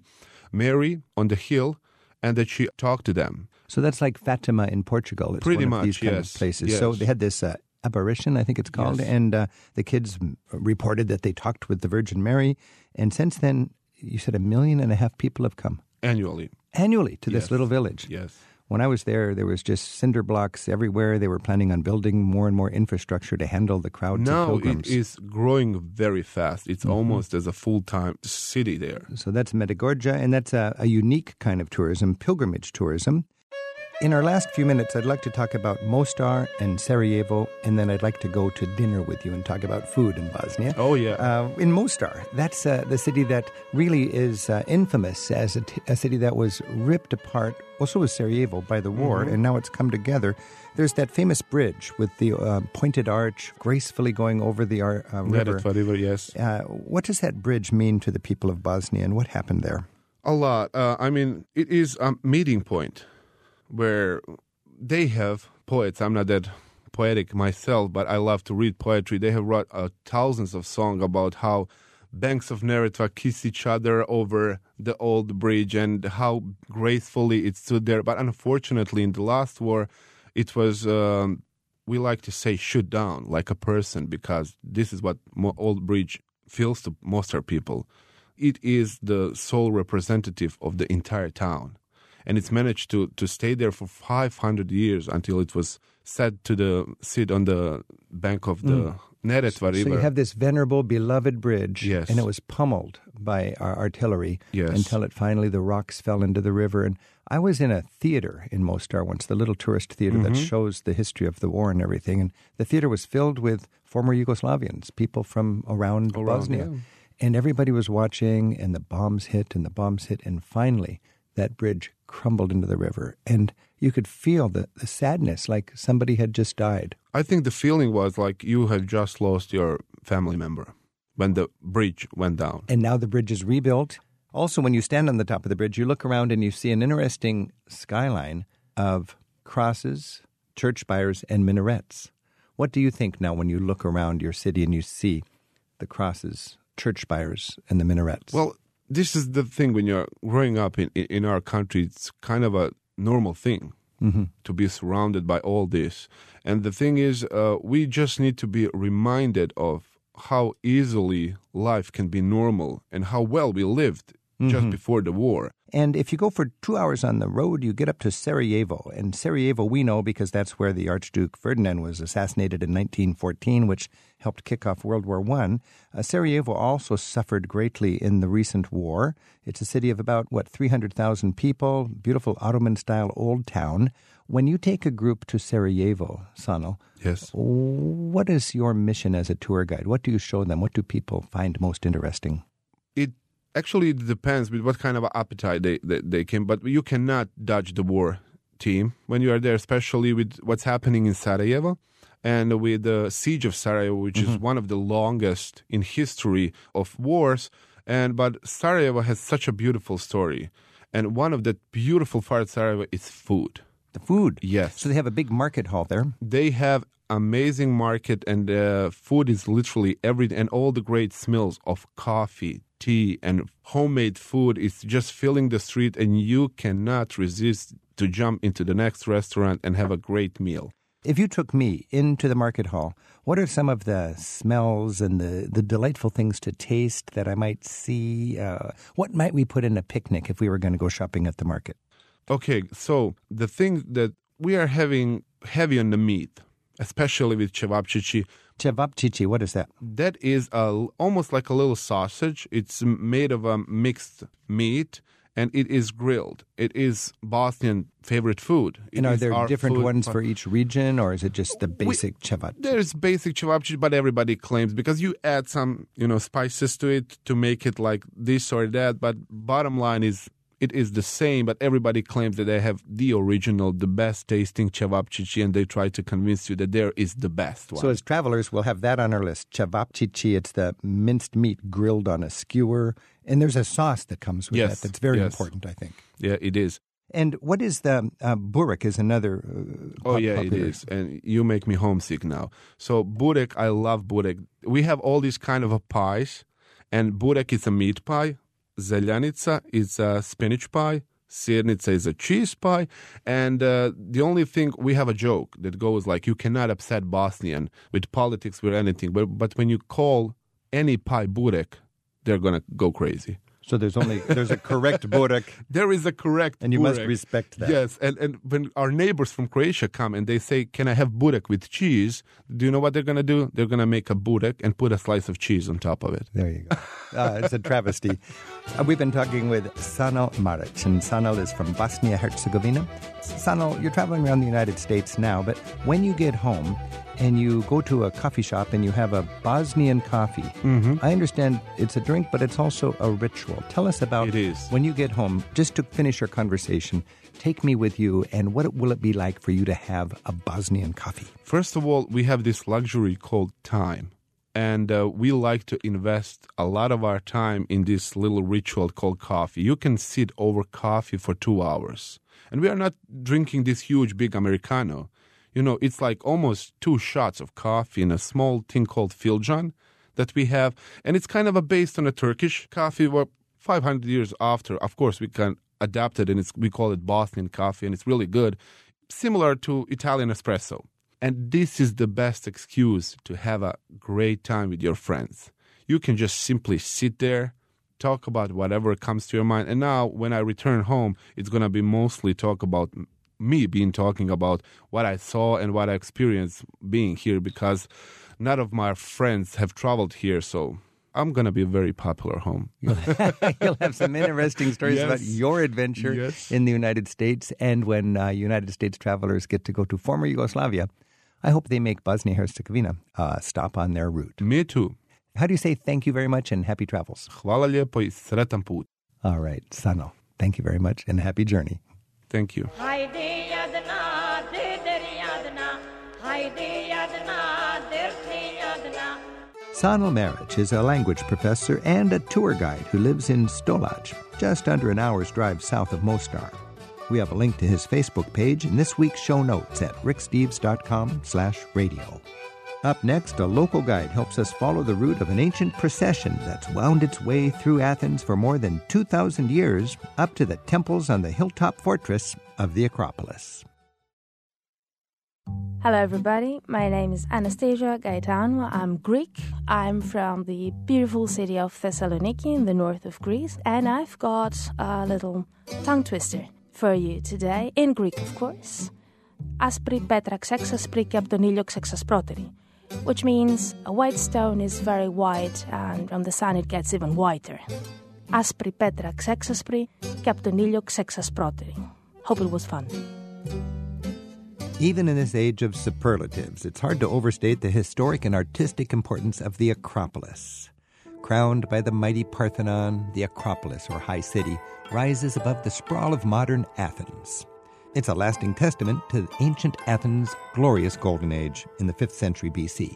C: Mary on the hill, and that she talked to them.
A: So that's like Fatima in Portugal. It's
C: Pretty
A: one of
C: much,
A: these kind
C: yes,
A: of places. So they had this uh, apparition, I think it's called,
C: Yes.
A: and uh, the kids reported that they talked with the Virgin Mary. And since then, you said a million and a half people have come.
C: Annually.
A: Annually to this little village.
C: Yes.
A: When I was there, there was just cinder blocks everywhere. They were planning on building more and more infrastructure to handle the crowds of
C: Now it is growing very fast.
A: Mm-hmm.
C: It's almost as a full time city there.
A: So that's Medjugorje, and that's a, a unique kind of tourism, pilgrimage tourism. In our last few minutes, I'd like to talk about Mostar and Sarajevo, and then I'd like to go to dinner with you and talk about food in Bosnia.
C: Oh, yeah.
A: Uh, in Mostar, that's uh, the city that really is uh, infamous as a, t- a city that was ripped apart. Also, was Sarajevo by the war,
C: Mm-hmm.
A: and now it's come together. There's that famous bridge with the uh, pointed arch, gracefully going over the ar- uh, river.
C: Neretva River, yes.
A: Uh, what does that bridge mean to the people of Bosnia, and what happened there?
C: A lot. Uh, I mean, it is a meeting point where they have poets. I'm not that poetic myself, but I love to read poetry. They have wrote uh, thousands of songs about how banks of Neretva kiss each other over the old bridge and how gracefully it stood there. But unfortunately, in the last war, it was. Um, we like to say shoot down like a person because this is what old bridge feels to most our people it is the sole representative of the entire town. And it's managed to, to stay there for 500 years until it was set to the sit on the bank of the Neretva River.
A: So you have this venerable, beloved bridge,
C: Yes.
A: and it was pummeled by our artillery
C: Yes.
A: until it finally the rocks fell into the river. And I was in a theater in Mostar once, the little tourist theater that
C: Mm-hmm.
A: shows the history of the war and everything. And the theater was filled with former Yugoslavians, people from around,
C: Around,
A: Bosnia,
C: yeah.
A: and everybody was watching. And the bombs hit, and the bombs hit, and finally that bridge crumbled into the river, and you could feel the, the sadness, like somebody had just died.
C: I think the feeling was like you had just lost your family member when the bridge went down.
A: and now the bridge is rebuilt. Also, when you stand on the top of the bridge, you look around and you see an interesting skyline of crosses, church spires, and minarets. What do you think now when you look around your city and you see the crosses, church spires, and the minarets?
C: Well, this is the thing when you're growing up in, in our country, it's kind of a normal thing to be surrounded by all this. And the thing is, uh, we just need to be reminded of how easily life can be normal and how well we lived just before the war.
A: And if you go for two hours on the road, you get up to Sarajevo. And Sarajevo, we know because that's where the Archduke Ferdinand was assassinated in 1914, which helped kick off World War I. Uh, Sarajevo also suffered greatly in the recent war. It's a city of about, what, 300,000 people, beautiful Ottoman style old town. When you take a group to Sarajevo, Sanel,
C: Yes.
A: what is your mission as a tour guide? What do you show them? What do people find most interesting?
C: It actually it depends with what kind of appetite they, they, they came, but you cannot dodge the war team when you are there, especially with what's happening in Sarajevo and with the siege of Sarajevo, which is one of the longest in history of wars. And but Sarajevo has such a beautiful story, and one of the beautiful parts of Sarajevo is food.
A: The food.
C: Yes.
A: So they have a big market hall there.
C: They have amazing market and uh, food is literally every and all the great smells of coffee tea and homemade food is just filling the street and you cannot resist to jump into the next restaurant and have a great meal
A: If you took me into the market hall, what are some of the smells and the, the delightful things to taste that I might see? Uh, what might we put in a picnic if we were going to go shopping at the market?
C: okay so the thing that we are having heavy on the meat especially with cevapcici
A: Cevapcici, what is that?
C: that is a, almost like a little sausage. It's made of a mixed meat and it is grilled. It is Bosnian favorite food. It
A: And are there different
C: food.
A: ones for each region, or is it just the basic cevac?
C: There's basic cevapcici, but everybody claims because you add some, you know, spices to it to make it like this or that. But bottom line is, it is the same. But everybody claims that they have the original, the best tasting cevapcici, and they try to convince you that there is the best one.
A: So, as travelers, we'll have that on our list. Cevapcici, it's the minced meat grilled on a skewer. And there's a sauce that comes with
C: Yes,
A: that that's very
C: yes.
A: important, I think.
C: yeah, it is.
A: And what is the uh, burek is another. Uh,
C: Oh
A: pop-
C: yeah,
A: popular-
C: it is, and you make me homesick now. So burek, I love burek. We have all these kind of pies, and burek is a meat pie. Zeljanica is a spinach pie. Sirnica is a cheese pie, and uh, the only thing we have a joke that goes like, "You cannot upset Bosnian with politics with anything." But but when you call any pie burek, they're gonna go crazy.
A: So there's only there's a correct burek,
C: There is a correct
A: and you must respect that.
C: Yes, and, and when our neighbors from Croatia come and they say, Can I have burek with cheese? Do you know what they're going to do? They're going to make a burek and put a slice of cheese on top of it.
A: There you go. Uh, it's a travesty. Uh, we've been talking with Sanel Maric, and Sanel is from Bosnia Herzegovina. Sanel, you're traveling around the United States now, but when you get home and you go to a coffee shop and you have a Bosnian coffee,
C: Mm-hmm.
A: I understand it's a drink, but it's also a ritual. Tell us about
C: It is.
A: when you get home, just to finish our conversation, take me with you, and what will it be like for you to have a Bosnian coffee?
C: First of all, we have this luxury called time. And uh, we like to invest a lot of our time in this little ritual called coffee. You can sit over coffee for two hours. And we are not drinking this huge, big Americano. You know, it's like almost two shots of coffee in a small thing called filjan that we have. And it's kind of a based on a Turkish coffee. well, 500 years after, of course, we can adapt it and it's, we call it Bosnian coffee and it's really good. Similar to Italian espresso. And this is the best excuse to have a great time with your friends. You can just simply sit there, talk about whatever comes to your mind. And now, when I return home, it's going to be mostly talk about me being talking about what I saw and what I experienced being here because none of my friends have traveled here. So I'm going to be a very popular home.
A: You'll have some interesting stories about your adventure
C: Yes.
A: in the United States and when uh, United States travelers get to go to former Yugoslavia. I hope they make Bosnia Herzegovina uh, stop on their route.
C: Me too.
A: How do you say thank you very much and happy travels?
C: Hvala lijepo i sretan put.
A: All right, Sanel, thank you very much and happy journey.
C: Thank you.
H: Haydi yadına, dedir yadına. Haydi yadına, dertli yadına.
A: Sanel Maric is a language professor and a tour guide who lives in Stolac, just under an hour's drive south of Mostar. We have a link to his Facebook page in this week's show notes at ricksteves.com slash radio. Up next, a local guide helps us follow the route of an ancient procession that's wound its way through Athens for more than 2,000 years up to the temples on the hilltop fortress of the Acropolis.
I: Hello, everybody. My name is Anastasia Gaetanou. I'm Greek. I'm from the beautiful city of Thessaloniki in the north of Greece, and I've got a little tongue twister for you today, in Greek, of course. Aspri petra xexaspri και απ' τον ήλιο xexasproteri, which means a white stone is very white, and from the sun it gets even whiter. Aspri petra xexaspri και απ' τον ήλιο xexasproteri. Hope it was fun.
A: Even in this age of superlatives, it's hard to overstate the historic and artistic importance of the Acropolis. Crowned by the mighty Parthenon, the Acropolis, or High City, rises above the sprawl of modern Athens. It's a lasting testament to ancient Athens' glorious golden age in the 5th century BC.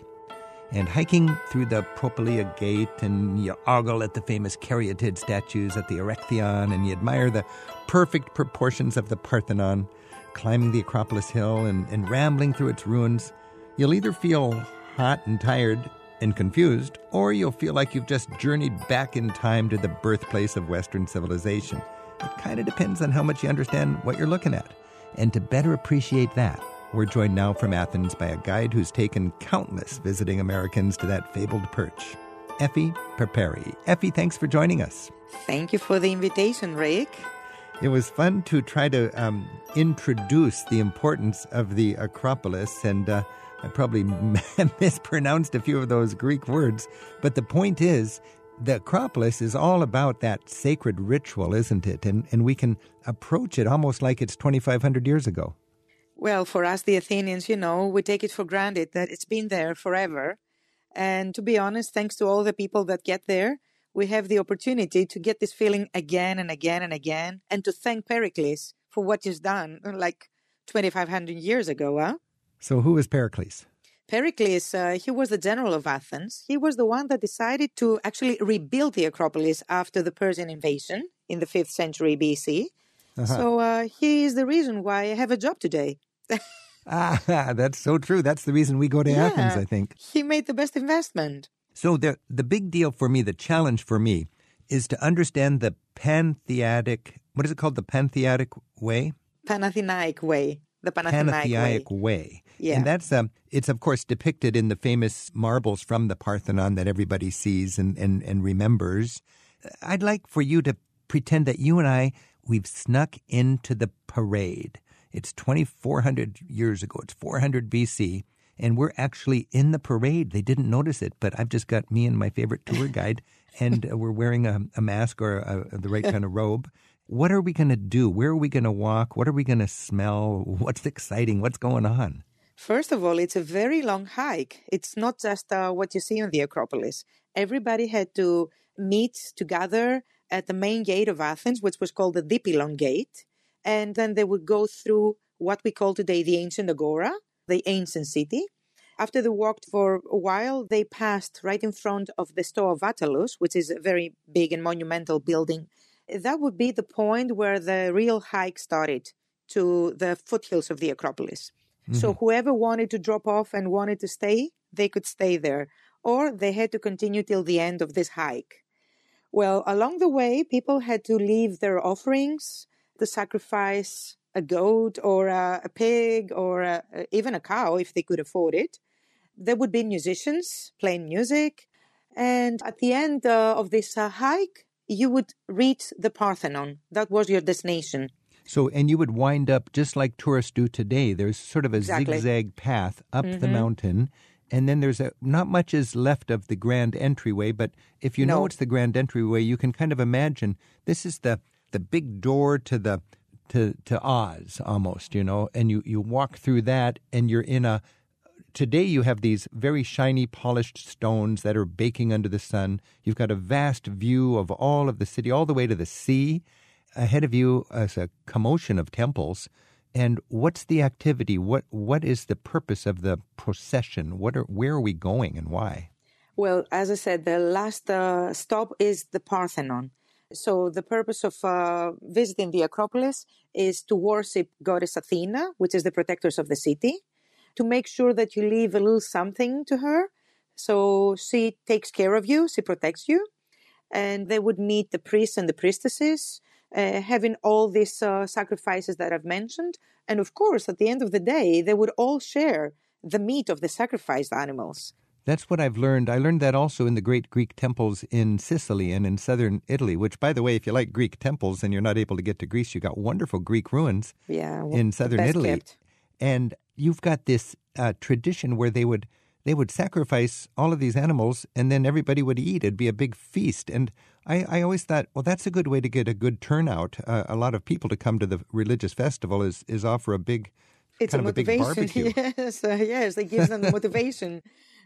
A: And hiking through the Propylaea Gate, and you ogle at the famous caryatid statues at the Erechtheion, and you admire the perfect proportions of the Parthenon, climbing the Acropolis Hill and, and rambling through its ruins, you'll either feel hot and tired and confused, or you'll feel like you've just journeyed back in time to the birthplace of Western civilization. It kind of depends on how much you understand what you're looking at. And to better appreciate that, we're joined now from Athens by a guide who's taken countless visiting Americans to that fabled perch. Effie Perperi. Effie, thanks for joining us.
D: Thank you for the invitation, Rick.
A: It was fun to try to um, introduce the importance of the Acropolis, and uh, I probably mispronounced a few of those Greek words. But the point is, the Acropolis is all about that sacred ritual, isn't it? And, and we can approach it almost like it's 2,500 years ago.
D: Well, for us, the Athenians, you know, we take it for granted that it's been there forever. And to be honest, thanks to all the people that get there, we have the opportunity to get this feeling again and again and again, and to thank Pericles for what he's done like 2,500 years ago. Huh?
A: So, who is Pericles?
D: Pericles, uh, he was the general of Athens. He was the one that decided to actually rebuild the Acropolis after the Persian invasion in the 5th century BC. So uh, he is the reason why I have a job today.
A: Ah, that's so true. That's the reason we go to Athens, I think.
D: He made the best investment.
A: So the the big deal for me, the challenge for me, is to understand the pantheistic. What is it called? The pantheistic way.
D: Panathenaic way. The Panathinaik way.
A: Way.
D: Yeah.
A: And that's um, it's of course depicted in the famous marbles from the Parthenon that everybody sees and and, and remembers. I'd like for you to pretend that you and I we've snuck into the parade. It's 2400 years ago. It's 400 BC and we're actually in the parade. They didn't notice it, but I've just got me and my favorite tour guide and we're wearing a, a mask or a, the right kind of robe. What are we going to do? Where are we going to walk? What are we going to smell? What's exciting? What's going on?
D: First of all, it's a very long hike. It's not just uh, what you see on the Acropolis. Everybody had to meet together at the main gate of Athens, which was called the Dipylon Gate. And then they would go through what we call today the ancient Agora, the ancient city. After they walked for a while, they passed right in front of the Stoa of Attalus, which is a very big and monumental building. That would be the point where the real hike started to the foothills of the Acropolis. Mm-hmm. So whoever wanted to drop off and wanted to stay, they could stay there, or they had to continue till the end of this hike. Well, along the way, people had to leave their offerings, to sacrifice a goat or a, a pig or a, even a cow if they could afford it. There would be musicians playing music. And at the end uh, of this uh, hike, you would reach the Parthenon. That was your destination.
A: So, and you would wind up just like tourists do today. There's sort of a
D: exactly.
A: zigzag path up
D: mm-hmm.
A: the mountain, and then there's a not much is left of the grand entryway. But if you
D: no.
A: know it's the grand entryway, you can kind of imagine this is the the big door to the to to Oz almost, you know. And you you walk through that, and you're in a. Today you have these very shiny, polished stones that are baking under the sun. You've got a vast view of all of the city, all the way to the sea ahead of you as a commotion of temples. And what's the activity? What what is the purpose of the procession? What are where are we going and why?
D: Well, as I said, the last uh, stop is the Parthenon. So the purpose of uh, visiting the Acropolis is to worship goddess Athena, which is the protectors of the city, to make sure that you leave a little something to her. So she takes care of you, she protects you. And they would meet the priests and the priestesses uh, having all these uh, sacrifices that I've mentioned. And of course, at the end of the day, they would all share the meat of the sacrificed animals.
A: That's what I've learned. I learned that also in the great Greek temples in Sicily and in southern Italy, which, by the way, if you like Greek temples and you're not able to get to Greece, you've got wonderful Greek ruins
D: yeah, well,
A: in southern Italy.
D: Kept.
A: And you've got this uh, tradition where they would they would sacrifice all of these animals and then everybody would eat. It'd be a big feast. And I, I always thought, well, that's a good way to get a good turnout. Uh, a lot of people to come to the religious festival is, is offer a big,
D: it's
A: kind
D: a
A: of a big barbecue.
D: Yes, uh, yes, it gives them the motivation.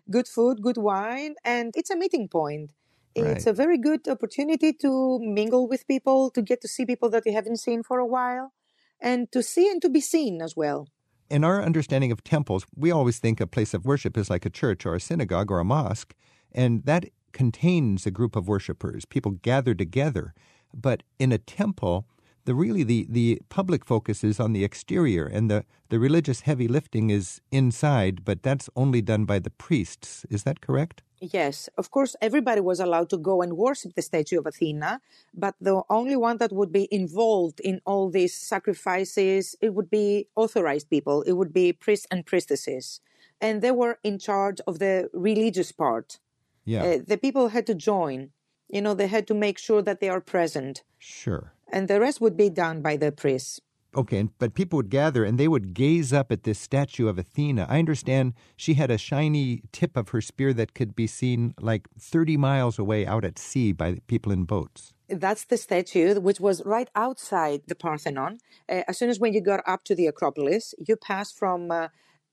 D: good food, good wine, and it's a meeting point.
A: Right.
D: It's a very good opportunity to mingle with people, to get to see people that you haven't seen for a while, and to see and to be seen as well
A: in our understanding of temples, we always think a place of worship is like a church or a synagogue or a mosque, and that contains a group of worshipers. People gather together. But in a temple, the really the, the public focus is on the exterior and the, the religious heavy lifting is inside, but that's only done by the priests. Is that correct?
D: Yes, of course, everybody was allowed to go and worship the statue of Athena, but the only one that would be involved in all these sacrifices, it would be authorized people. It would be priests and priestesses. And they were in charge of the religious part.
A: Yeah.
D: Uh, the people had to join. You know, they had to make sure that they are present.
A: Sure.
D: And the rest would be done by the priests.
A: Okay, but people would gather and they would gaze up at this statue of Athena. I understand she had a shiny tip of her spear that could be seen like 30 miles away out at sea by people in boats.
D: That's the statue, which was right outside the Parthenon. Uh, as soon as when you got up to the Acropolis, you pass from uh,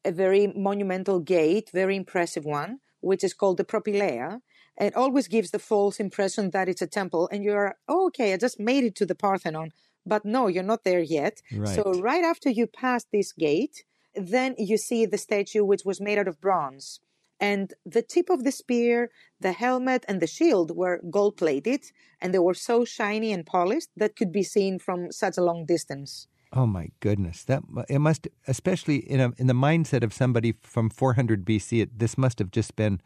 D: a very monumental gate, very impressive one, which is called the Propylaea. It always gives the false impression that it's a temple, and you're, oh, okay, I just made it to the Parthenon but no, you're not there yet.
A: Right.
D: So right after you pass this gate, then you see the statue which was made out of bronze. And the tip of the spear, the helmet, and the shield were gold plated, and they were so shiny and polished that could be seen from such a long distance.
A: Oh my goodness! That it must, especially in a, in the mindset of somebody from 400 BC, it, this must have just been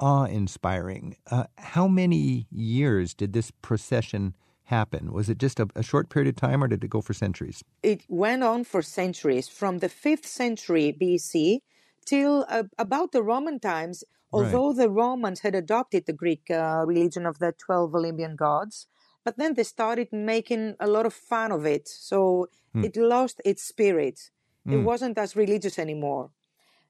A: awe-inspiring. Uh, how many years did this procession happen? Was it just a, a, short period of time or did it go for centuries?
D: It went on for centuries. From the 5th century BC till uh, about the Roman times. Although the Romans had adopted the Greek uh, religion of the 12 Olympian gods, but then they started making a lot of fun of it. So it lost its spirit. It wasn't as religious anymore.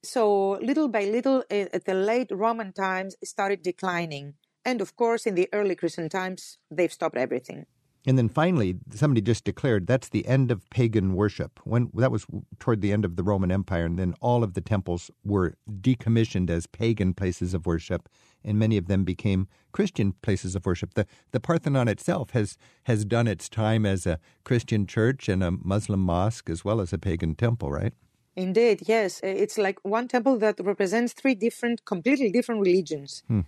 D: So little by little, at the late Roman times, it started declining. And of course, in the early Christian times, they've stopped everything.
A: And then finally, somebody just declared that's the end of pagan worship. When that was toward the end of the Roman Empire, and then all of the temples were decommissioned as pagan places of worship, and many of them became Christian places of worship. The the Parthenon itself has has done its time as a Christian church and a Muslim mosque as well as a pagan temple, right?
D: Indeed, yes. It's like one temple that represents three different, completely different religions. Hmm.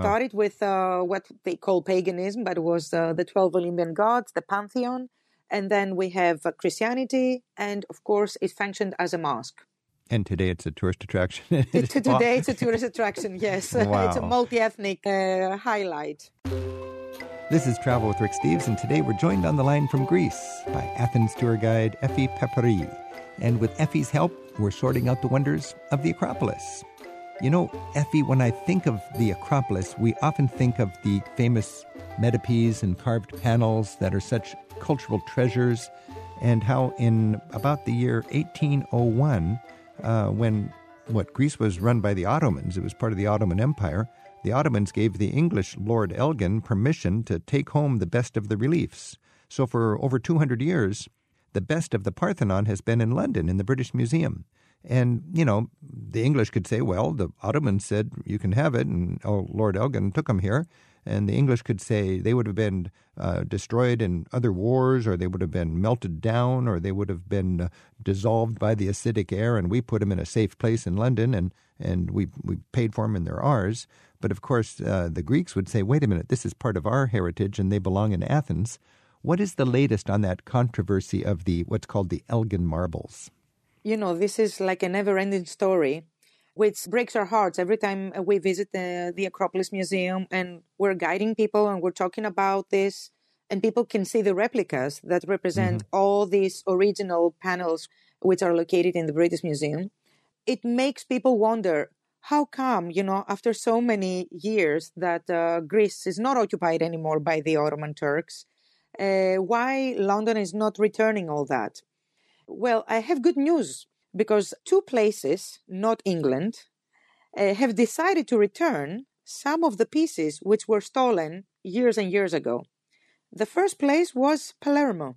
D: Started with uh, what they call paganism, but it was uh, the 12 Olympian gods, the pantheon. And then we have uh, Christianity, and of course, it functioned as a mosque.
A: And today it's a tourist attraction.
D: It- Today, it's a tourist attraction, yes. it's a
A: Wow.
D: multi ethnic uh, highlight.
A: This is Travel with Rick Steves, and today we're joined on the line from Greece by Athens tour guide Effie Peperi. And with Effie's help, we're sorting out the wonders of the Acropolis. You know, Effie, when I think of the Acropolis, we often think of the famous metopes and carved panels that are such cultural treasures, and how in about the year 1801, uh, when what Greece was run by the Ottomans, it was part of the Ottoman Empire, the Ottomans gave the English Lord Elgin permission to take home the best of the reliefs. So for over 200 years, the best of the Parthenon has been in London in the British Museum. And, you know, the English could say, well, the Ottomans said you can have it, and oh, Lord Elgin took them here. And the English could say they would have been uh, destroyed in other wars, or they would have been melted down, or they would have been uh, dissolved by the acidic air, and we put them in a safe place in London, and, and we, we paid for them, and they're ours. But of course, uh, the Greeks would say, wait a minute, this is part of our heritage, and they belong in Athens. What is the latest on that controversy of the what's called the Elgin marbles?
D: You know, this is like a never ending story, which breaks our hearts every time we visit the, the Acropolis Museum and we're guiding people and we're talking about this. And people can see the replicas that represent all these original panels, which are located in the British Museum. It makes people wonder how come, you know, after so many years that uh, Greece is not occupied anymore by the Ottoman Turks, uh, why London is not returning all that? Well, I have good news because two places, not England, uh, have decided to return some of the pieces which were stolen years and years ago. The first place was Palermo.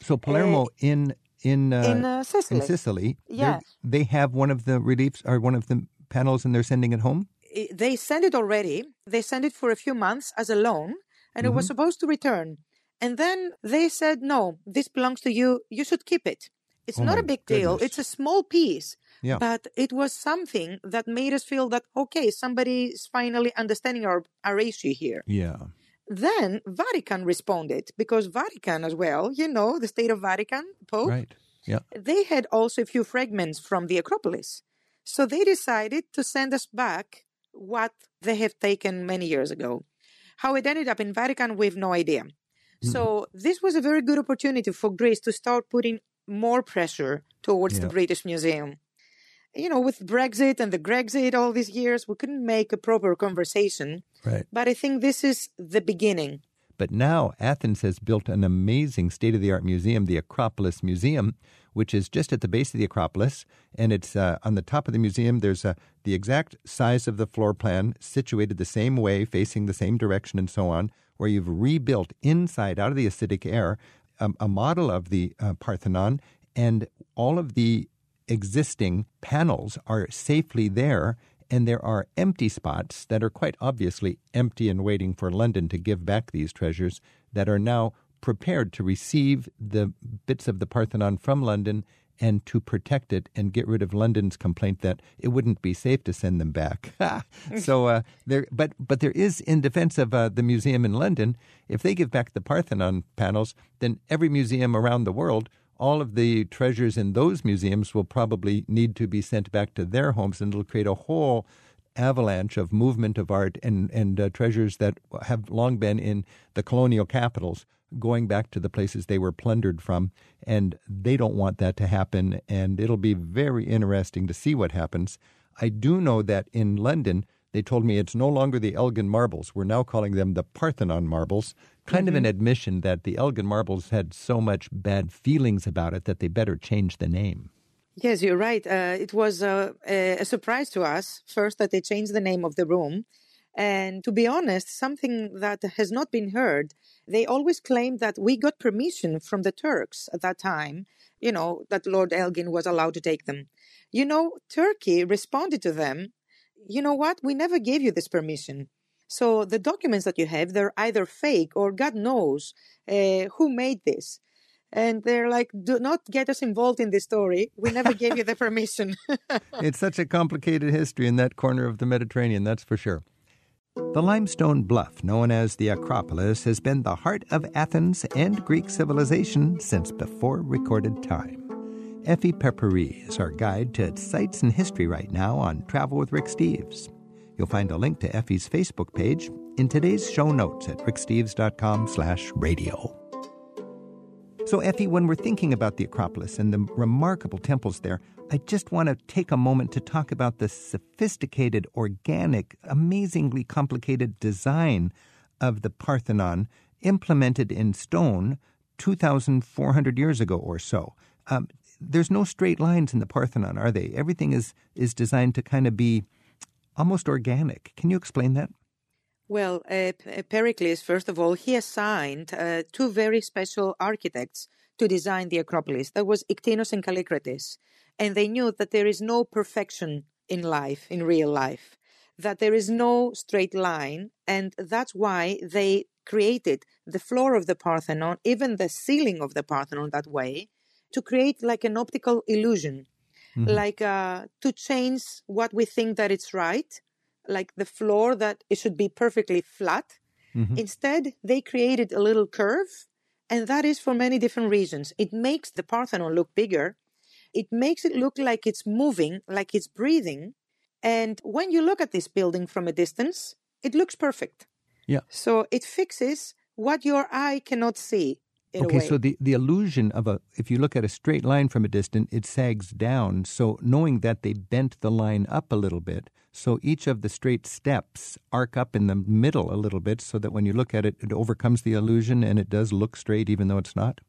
A: So Palermo in in uh,
D: in, uh, Sicily.
A: in Sicily,
D: Yes.
A: they have one of the reliefs or one of the panels, and they're sending it home.
D: They sent it already. They sent it for a few months as a loan, and it was supposed to return. And then they said, no, this belongs to you. You should keep it. It's
A: Oh
D: not a big deal. It's a small piece.
A: Yeah.
D: But it was something that made us feel that, okay, somebody is finally understanding our, our issue here.
A: Yeah.
D: Then Vatican responded because Vatican as well, you know, the state of Vatican, Pope,
A: Right. Yeah.
D: they had also a few fragments from the Acropolis. So they decided to send us back what they have taken many years ago. How it ended up in Vatican, we have no idea. Hmm. So this was a very good opportunity for Greece to start putting more pressure towards the British Museum. You know, with Brexit and the Grexit all these years, we couldn't make a proper conversation.
A: Right.
D: But I think this is the beginning.
A: But now Athens has built an amazing state of the art museum, the Acropolis Museum, which is just at the base of the Acropolis. And it's uh, on the top of the museum. There's a, the exact size of the floor plan, situated the same way, facing the same direction, and so on, where you've rebuilt inside, out of the acidic air, um, a model of the uh, Parthenon. And all of the existing panels are safely there and there are empty spots that are quite obviously empty and waiting for London to give back these treasures that are now prepared to receive the bits of the Parthenon from London and to protect it and get rid of London's complaint that it wouldn't be safe to send them back. so uh, there, but but there is in defense of uh, the museum in London, if they give back the Parthenon panels, then every museum around the world all of the treasures in those museums will probably need to be sent back to their homes, and it'll create a whole avalanche of movement of art and and uh, treasures that have long been in the colonial capitals going back to the places they were plundered from. And they don't want that to happen. And it'll be very interesting to see what happens. I do know that in London, they told me it's no longer the Elgin marbles. We're now calling them the Parthenon marbles. Kind mm-hmm. of an mm-hmm. admission that the Elgin marbles had so much bad feelings about it that they better change the name.
D: Yes, you're right. Uh, it was uh, a surprise to us first that they changed the name of the room. And to be honest, something that has not been heard, they always claim that we got permission from the Turks at that time, you know, that Lord Elgin was allowed to take them. You know, Turkey responded to them you know what? We never gave you this permission. So the documents that you have, they're either fake or God knows uh, who made this. And they're like, do not get us involved in this story. We never gave you the permission.
A: it's such a complicated history in that corner of the Mediterranean, that's for sure. The limestone bluff, known as the Acropolis, has been the heart of Athens and Greek civilization since before recorded time. Effie Peppery is our guide to sites and history right now on Travel with Rick Steves. You'll find a link to Effie's Facebook page in today's show notes at ricksteves.com slash radio. So, Effie, when we're thinking about the Acropolis and the remarkable temples there, I just want to take a moment to talk about the sophisticated, organic, amazingly complicated design of the Parthenon implemented in stone 2,400 years ago or so. Um, there's no straight lines in the Parthenon, are they? Everything is is designed to kind of be almost organic. Can you explain that?
D: Well, uh, Pericles, first of all, he assigned uh, two very special architects to design the Acropolis. That was Iktinos and Callicrates. And they knew that there is no perfection in life, in real life, that there is no straight line. And that's why they created the floor of the Parthenon, even the ceiling of the Parthenon that way, to create like an optical illusion, mm-hmm. like uh, to change what we think that it's right, like the floor that it should be perfectly flat. Mm-hmm. Instead, they created a little curve, and that is for many different reasons. It makes the Parthenon look bigger. It makes it look like it's moving, like it's breathing. And when you look at this building from a distance, it looks perfect.
A: Yeah.
D: So it fixes what your eye cannot see
A: okay, so the, the illusion of a, if you look at a straight line from a distance, it sags down. So knowing that they bent the line up a little bit, so each of the straight steps arc up in the middle a little bit so that when you look at it, it overcomes the illusion and it does look straight even though it's not?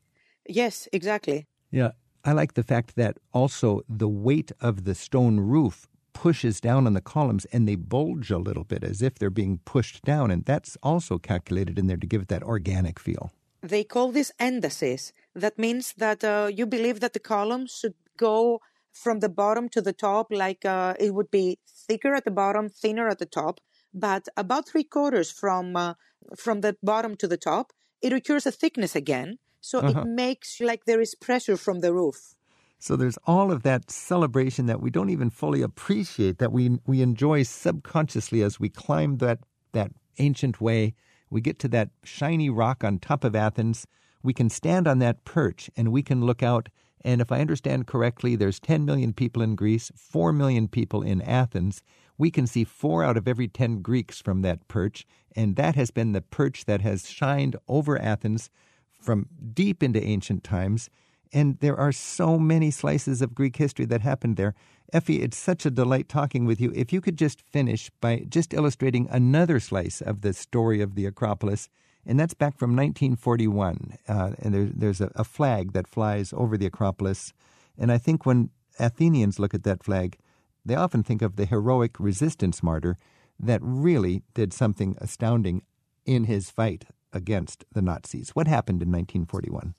D: Yes, exactly.
A: Yeah. I like the fact that also the weight of the stone roof pushes down on the columns and they bulge a little bit as if they're being pushed down. And that's also calculated in there to give it that organic feel
D: they call this entasis. That means that uh, you believe that the columns should go from the bottom to the top, like uh, it would be thicker at the bottom, thinner at the top, but about three quarters from uh, from the bottom to the top, it occurs a thickness again. So uh-huh. it makes like there is pressure from the roof.
A: So there's all of that celebration that we don't even fully appreciate that we we enjoy subconsciously as we climb that that ancient way we get to that shiny rock on top of Athens. We can stand on that perch and we can look out. And if I understand correctly, there's 10 million people in Greece, 4 million people in Athens. We can see four out of every 10 Greeks from that perch. And that has been the perch that has shined over Athens from deep into ancient times. And there are so many slices of Greek history that happened there. Effie, it's such a delight talking with you. If you could just finish by just illustrating another slice of the story of the Acropolis, and that's back from 1941. Uh, and there, there's a, a flag that flies over the Acropolis. And I think when Athenians look at that flag, they often think of the heroic resistance martyr that really did something astounding in his fight against the Nazis. What happened in 1941?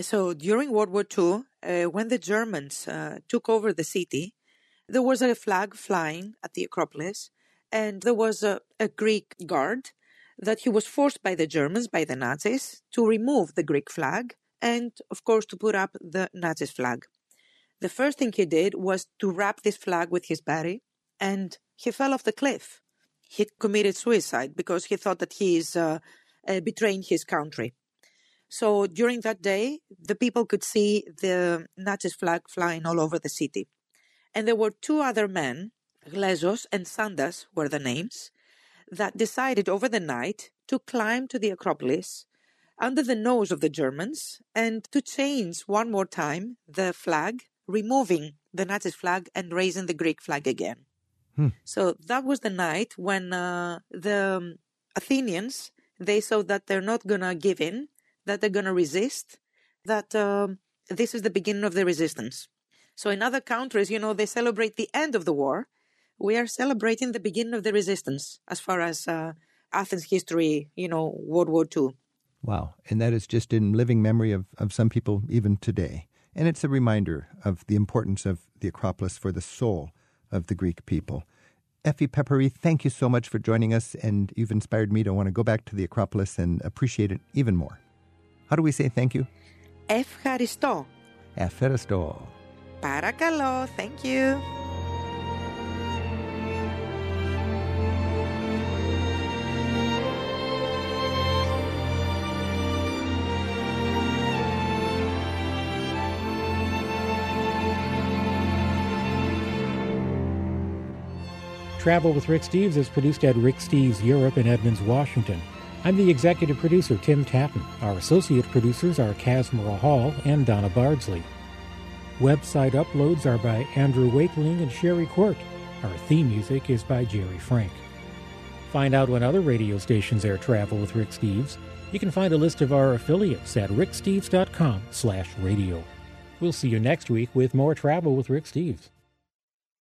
D: So during World War II, uh, when the Germans uh, took over the city, there was a flag flying at the Acropolis, and there was a, a Greek guard that he was forced by the Germans, by the Nazis, to remove the Greek flag and, of course, to put up the Nazis flag. The first thing he did was to wrap this flag with his body, and he fell off the cliff. He committed suicide because he thought that he is uh, uh, betraying his country. So during that day, the people could see the Nazis flag flying all over the city. And there were two other men, Glezos and Santas were the names, that decided over the night to climb to the Acropolis under the nose of the Germans and to change one more time the flag, removing the Nazi flag and raising the Greek flag again. Hmm. So that was the night when uh, the Athenians they saw that they're not gonna give in, that they're gonna resist, that um, this is the beginning of the resistance. So in other countries, you know, they celebrate the end of the war We are celebrating the beginning of the resistance as far as uh, Athens history, you know, World War II.
A: Wow. And that is just in living memory of, of some people even today. And it's a reminder of the importance of the Acropolis for the soul of the Greek people. Effie Peppery, thank you so much for joining us, and you've inspired me to want to go back to the Acropolis and appreciate it even more. How do we say thank you?
D: Ευχαριστώ.
A: Ευχαριστώ.
D: Παρακαλώ. Thank you.
J: Travel with Rick Steves is produced at Rick Steves Europe in Edmonds, Washington. I'm the executive producer, Tim Tattan. Our associate producers are Casmara Hall and Donna Bardsley. Website uploads are by Andrew Wakeling and Sherry Court. Our theme music is by Jerry Frank. Find out when other radio stations air travel with Rick Steves. You can find a list of our affiliates at ricksteves.com slash radio. We'll see you next week with more travel with Rick Steves.